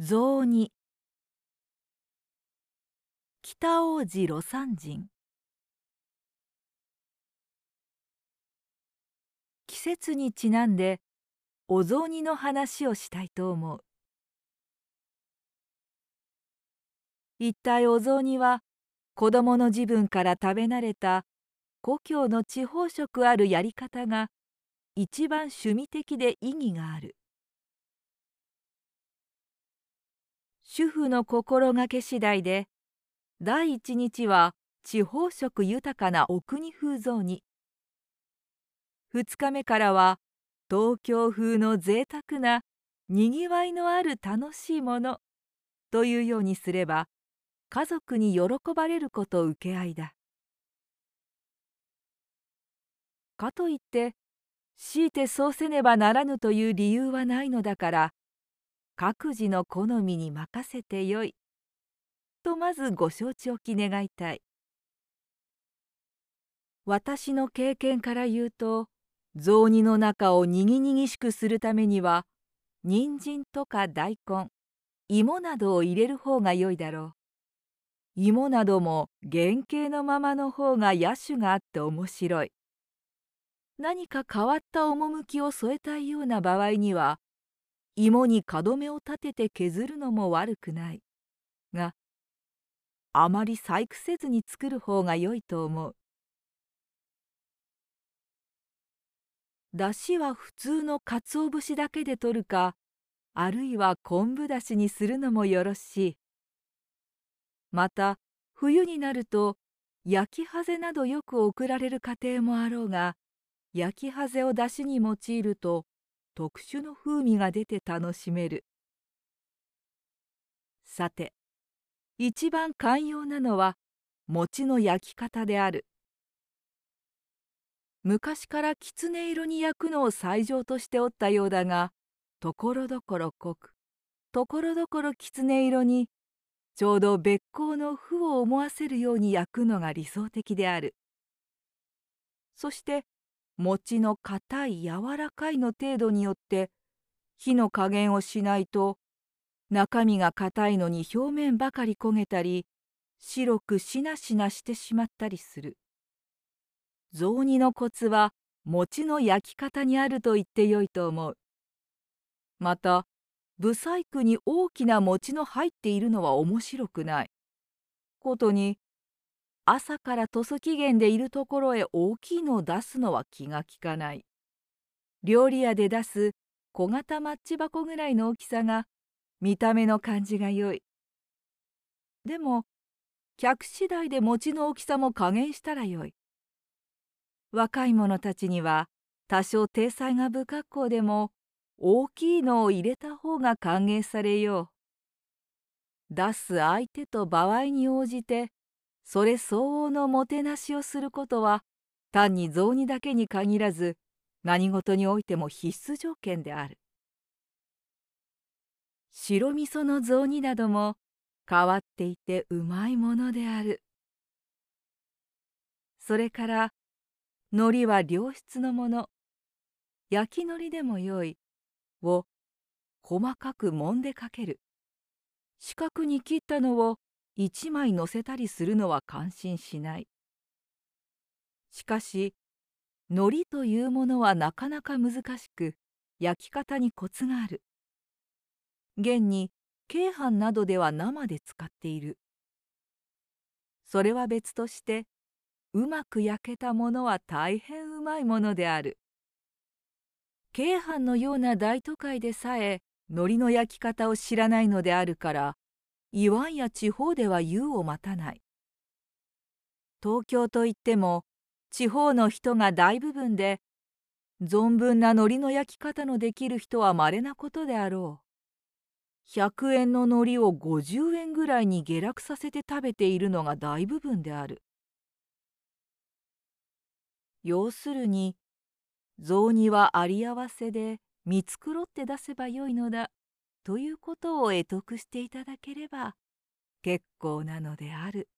雑煮北王子魯山人。季節にちなんでお雑煮の話をしたいと思う。一体お雑煮は子供の自分から食べ慣れた故郷の地方食あるやり方が一番趣味的で意義がある。主婦の心がけ次第で第一日は地方食豊かなお国風雑煮2日目からは東京風の贅沢なにぎわいのある楽しいものというようにすれば家族に喜ばれること請け合いだ。かといって強いてそうせねばならぬという理由はないのだから各自の好みに任せてよい」とまずご承知おき願いたい。私の経験から言うと雑煮の中をにぎにぎしくするためには人参とか大根芋などを入れる方が良いだろう。芋なども原型のままの方が野趣があって面白い。何か変わった趣を添えたいような場合には芋に角目を立てて削るのも悪くない。があまり細工せずに作る方が良いと思う。だしは普通の鰹節だけで取るかあるいは昆布だしにするのもよろしい。また冬になると焼きハゼなどよく送られる家庭もあろうが焼きハゼをだしに用いると特殊の風味が出て楽しめる。さて一番寛容なのは餅の焼き方である。昔からきつね色に焼くのを最上としておったようだがところどころ濃くところどころきつね色にちょうど別光の負を思わせるように焼くのが理想的である。そして餅の硬い柔らかいの程度によって火の加減をしないと中身が硬いのに表面ばかり焦げたり白くしなしなしてしまったりする。雑煮のコツは餅の焼き方にあると言ってよいと思う。またブサイクに大きな餅の入っているのは面白くない。ことに朝から塗装期限でいるところへ大きいのを出すのは気が利かない。料理屋で出す小型マッチ箱ぐらいの大きさが見た目の感じが良い。でも客次第で餅の大きさも加減したらよい。若い者たちには多少体裁が不格好でも大きいのを入れた方が歓迎されよう。出す相手と場合に応じてそれ相応のもてなしをすることは単に雑煮だけに限らず何事においても必須条件である。白味噌の雑煮なども変わっていてうまいものである。それから海苔は良質のもの。焼き海苔でもよい。を細かく揉んでかける。四角に切ったのを一枚乗せたりするのは感心しない。しかし海苔というものはなかなか難しく焼き方にコツがある。現に京阪などでは生で使っている。それは別としてうまく焼けたものは大変うまいものである。京阪のような大都会でさえ海苔の焼き方を知らないのであるからいや地方では湯を待たない。東京といっても地方の人が大部分で存分な海苔の焼き方のできる人は稀なことであろう。100円の海苔を50円ぐらいに下落させて食べているのが大部分である。要するに雑煮はあり合わせで見繕って出せばよいのだということを得得していただければ結構なのである。